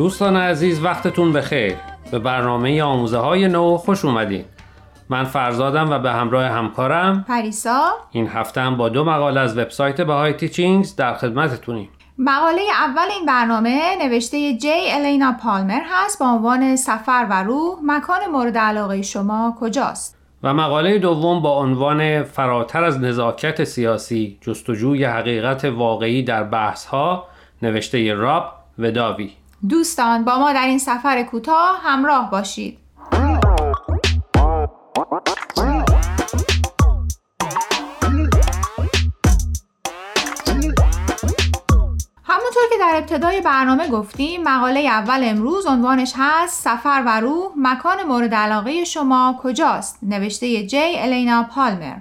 دوستان عزیز وقتتون بخیر. به برنامه آموزه های نو خوش اومدین. من فرزادم و به همراه همکارم پریسا. این هفته هم با دو مقاله از وبسایت بهای تیچینگز در خدمتتونیم. مقاله اول این برنامه نوشته جی الینا پالمر هست با عنوان سفر و روح. مکان مورد علاقه شما کجاست؟ و مقاله دوم با عنوان فراتر از نزاکت سیاسی جستجوی حقیقت واقعی در بحث ها نوشته راب و داوی دوستان با ما در این سفر کوتاه همراه باشید. همونطور که در ابتدای برنامه گفتیم مقاله اول امروز عنوانش هست سفر و روح مکان مورد علاقه شما کجاست؟ نوشته جی الینا پالمر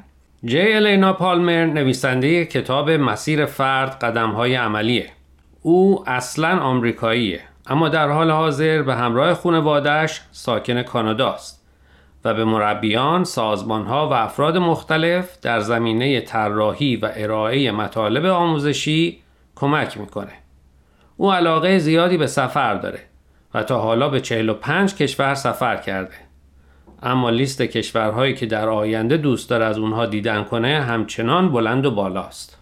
جی الینا پالمر نویسنده کتاب مسیر فرد قدم های عملیه. او اصلا آمریکاییه اما در حال حاضر به همراه خانوادهش ساکن کاناداست و به مربیان، سازمانها و افراد مختلف در زمینه طراحی و ارائه مطالب آموزشی کمک می‌کنه. او علاقه زیادی به سفر داره و تا حالا به 45 کشور سفر کرده. اما لیست کشورهایی که در آینده دوست داره از اونها دیدن کنه همچنان بلند و بالاست.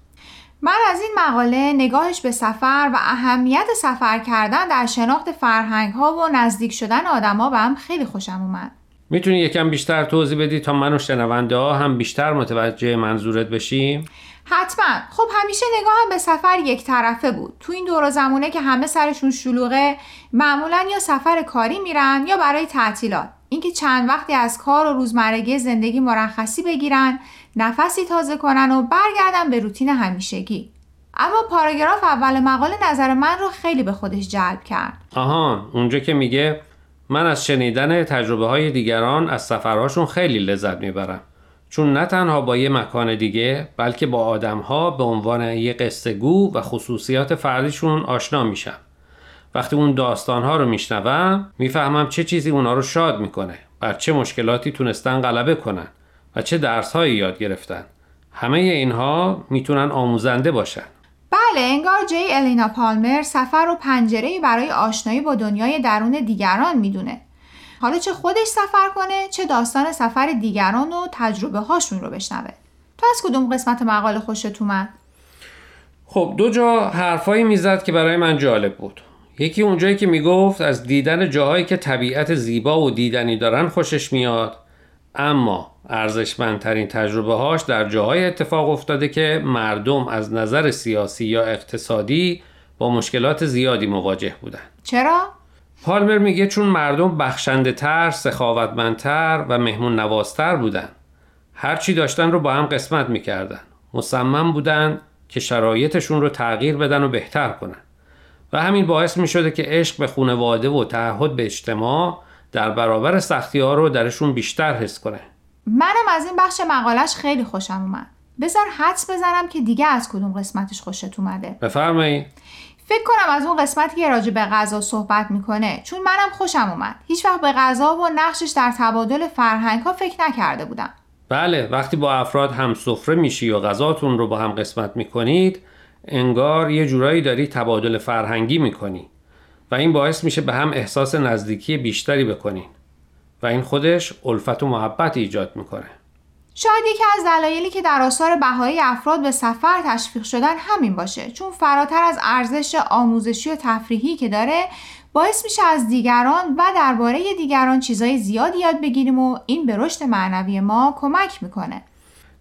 من از این مقاله نگاهش به سفر و اهمیت سفر کردن در شناخت فرهنگ ها و نزدیک شدن آدما به هم خیلی خوشم اومد. می‌تونی یکم بیشتر توضیح بدی تا من و شنونده ها هم بیشتر متوجه منظورت بشیم؟ حتما خب همیشه نگاهم به سفر یک طرفه بود تو این دور زمونه که همه سرشون شلوغه معمولا یا سفر کاری میرن یا برای تعطیلات اینکه چند وقتی از کار و روزمرگی زندگی مرخصی بگیرن نفسی تازه کنن و برگردن به روتین همیشگی. اما پاراگراف اول مقاله نظر من رو خیلی به خودش جلب کرد. آها اونجا که میگه من از شنیدن تجربه های دیگران از سفرهاشون خیلی لذت می‌برم. چون نه تنها با یه مکان دیگه بلکه با آدمها به عنوان یه قصه گو و خصوصیات فردیشون آشنا میشم. وقتی اون داستانها رو میشنوم می‌فهمم چه چیزی اونا رو شاد می‌کنه بر چه مشکلاتی تونستن غلبه کنن. و چه درسهایی یاد گرفتن. همه اینها می‌تونن آموزنده باشن. بله انگار جی الینا پالمر سفر و پنجره برای آشنایی با دنیای درون دیگران می‌دونه. حالا چه خودش سفر کنه چه داستان سفر دیگران و تجربه هاشون رو بشنوه. تو از کدوم قسمت مقاله خوشت اومد؟ خب دو جا حرفایی می‌زد که برای من جالب بود. یکی اونجایی که می‌گفت از دیدن جاهایی که طبیعت زیبا و دیدنی دارن خوشش میاد. اما ارزشمندترین تجربه هاش در جاهای اتفاق افتاده که مردم از نظر سیاسی یا اقتصادی با مشکلات زیادی مواجه بودن چرا؟ پالمر میگه چون مردم بخشنده تر، سخاوتمندتر و مهمون نوازتر بودن هرچی داشتن رو با هم قسمت می‌کردن مصمم بودن که شرایطشون رو تغییر بدن و بهتر کنن. و همین باعث می شده که عشق به خانواده و تعهد به اجتماع در برابر سختی ها رو درشون بیشتر حس کنه. منم از این بخش مقالش خیلی خوشم اومد. بذار حدس بزنم که دیگه از کدوم قسمتش خوشت اومده. بفرمایید. فکر کنم از اون قسمتی که راجع به غذا صحبت می‌کنه چون منم خوشم اومد. هیچ وقت به غذا و نقشش در تبادل فرهنگ ها فکر نکرده بودم. بله وقتی با افراد هم سفره میشی و غذاتون رو با هم قسمت می‌کنید انگار یه جورایی داری تبادل فرهنگی می‌کنی. و این باعث میشه به هم احساس نزدیکی بیشتری بکنین و این خودش الفت و محبت ایجاد می‌کنه. شاید یکی از دلایلی که در آثار بهایی افراد به سفر تشویق شدن همین باشه چون فراتر از ارزش آموزشی و تفریحی که داره باعث میشه از دیگران و درباره دیگران چیزای زیادی یاد بگیریم و این به رشد معنوی ما کمک می‌کنه.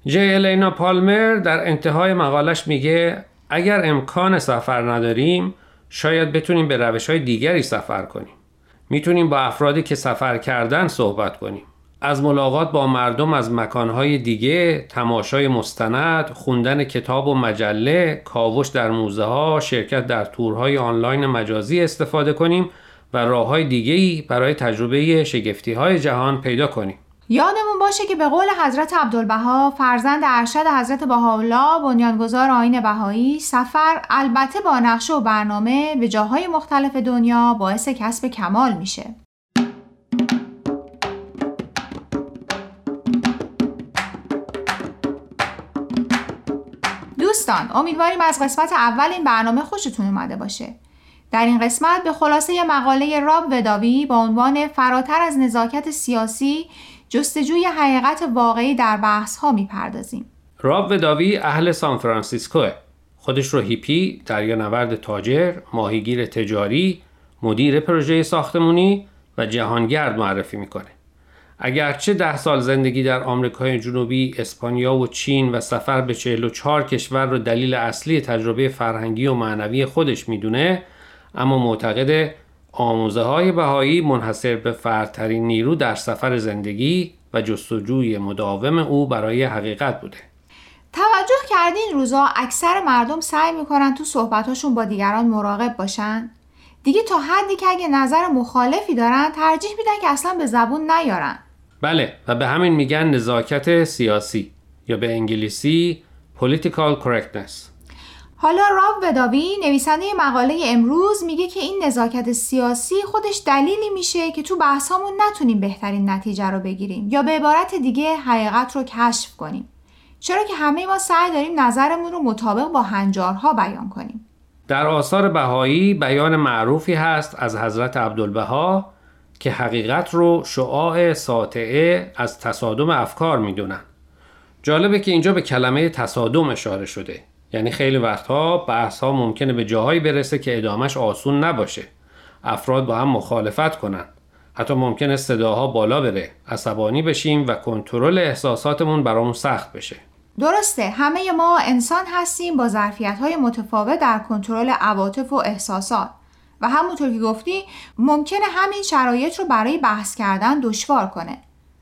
جی الینا پالمر در انتهای مقالش میگه اگر امکان سفر نداریم شاید بتونیم به روش های دیگری سفر کنیم می‌تونیم با افرادی که سفر کردن صحبت کنیم از ملاقات با مردم از مکانهای دیگه، تماشای مستند، خوندن کتاب و مجله، کاوش در موزه ها، شرکت در تورهای آنلاین مجازی استفاده کنیم و راه های برای تجربه شگفتی های جهان پیدا کنیم. یادمون باشه که به قول حضرت عبدالبها فرزند ارشد حضرت بهاءالله بنیانگذار آین بهایی سفر البته با نقشه و برنامه به جاهای مختلف دنیا باعث کسب کمال میشه. دوستان امیدواریم از قسمت اول این برنامه خوشتون اومده باشه. در این قسمت به خلاصه مقاله راب وداوی با عنوان فراتر از نزاکت سیاسی جستجوی حقیقت واقعی در بحث ها می‌پردازیم. راب وداوی اهل سان فرانسیسکوه. خودش رو هیپی، دریانورد تاجر، ماهیگیر تجاری، مدیر پروژه ساختمونی و جهانگرد معرفی می‌کنه. اگرچه ده سال زندگی در آمریکای جنوبی، اسپانیا و چین و سفر به 44 کشور رو دلیل اصلی تجربه فرهنگی و معنوی خودش می‌دونه، اما معتقد آموزه های بهایی منحصر به فردترین نیرو در سفر زندگی و جستجوی مداوم او برای حقیقت بوده. توجه کردین روزا اکثر مردم سعی می‌کنن تو صحبتاشون با دیگران مراقب باشن؟ دیگه تا حدی که اگه نظر مخالفی دارن ترجیح میدن که اصلا به زبون نیارن. بله و به همین میگن نزاکت سیاسی یا به انگلیسی political correctness. حالا راب وداوی نویسنده مقاله امروز میگه که این نزاکت سیاسی خودش دلیلی میشه که تو بحثامون نتونیم بهترین نتیجه رو بگیریم یا به عبارت دیگه حقیقت رو کشف کنیم. چرا که همه ما سعی داریم نظرمون رو مطابق با هنجارها بیان کنیم. در آثار بهایی بیان معروفی هست از حضرت عبدالبها که حقیقت رو شعاع ساطعه از تصادم افکار می‌دونن. جالبه که اینجا به کلمه تصادم اشاره شده. یعنی خیلی وقتها بحث ها ممکنه به جاهایی برسه که ادامش آسون نباشه. افراد با هم مخالفت کنن. حتی ممکنه صداها بالا بره. عصبانی بشیم و کنترل احساساتمون برامون سخت بشه. درسته. همه ما انسان هستیم با ظرفیت های متفاوت در کنترل عواطف و احساسات. و همونطور که گفتی ممکنه همین شرایط رو برای بحث کردن دشوار کنه.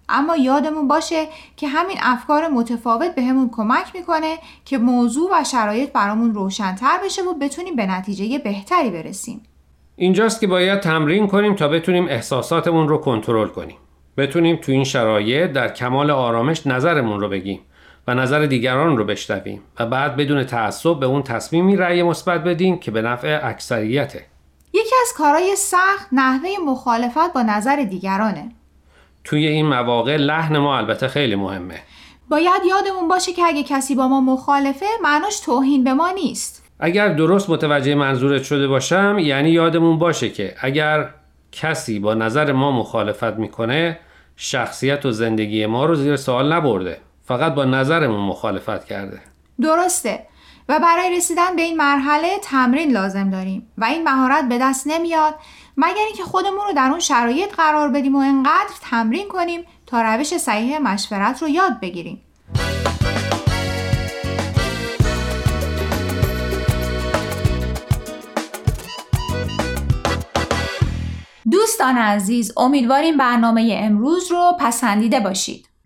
اما یادمون باشه که همین افکار متفاوت بهمون به کمک می‌کنه که موضوع و شرایط برامون روشنتر بشه و بتونیم به نتیجه بهتری برسیم. اینجاست که باید تمرین کنیم تا بتونیم احساساتمون رو کنترل کنیم. بتونیم تو این شرایط در کمال آرامش نظرمون رو بگیم و نظر دیگران رو بشنویم و بعد بدون تعصب به اون تصمیمی رأی مثبت بدیم که به نفع اکثریته. یکی از کارهای سخت نحوه مخالفت با نظر دیگرانه. توی این مواقع لحن ما البته خیلی مهمه. باید یادمون باشه که اگه کسی با ما مخالفه معناش توهین به ما نیست. اگر درست متوجه منظورت شده باشم یعنی یادمون باشه که اگر کسی با نظر ما مخالفت می‌کنه شخصیت و زندگی ما رو زیر سوال نبرده. فقط با نظرمون مخالفت کرده. درسته. و برای رسیدن به این مرحله تمرین لازم داریم و این مهارت به دست نمیاد. مگر اینکه خودمون رو در اون شرایط قرار بدیم و انقدر تمرین کنیم تا روش صحیح مشورت رو یاد بگیریم. دوستان عزیز امیدواریم برنامه امروز رو پسندیده باشید.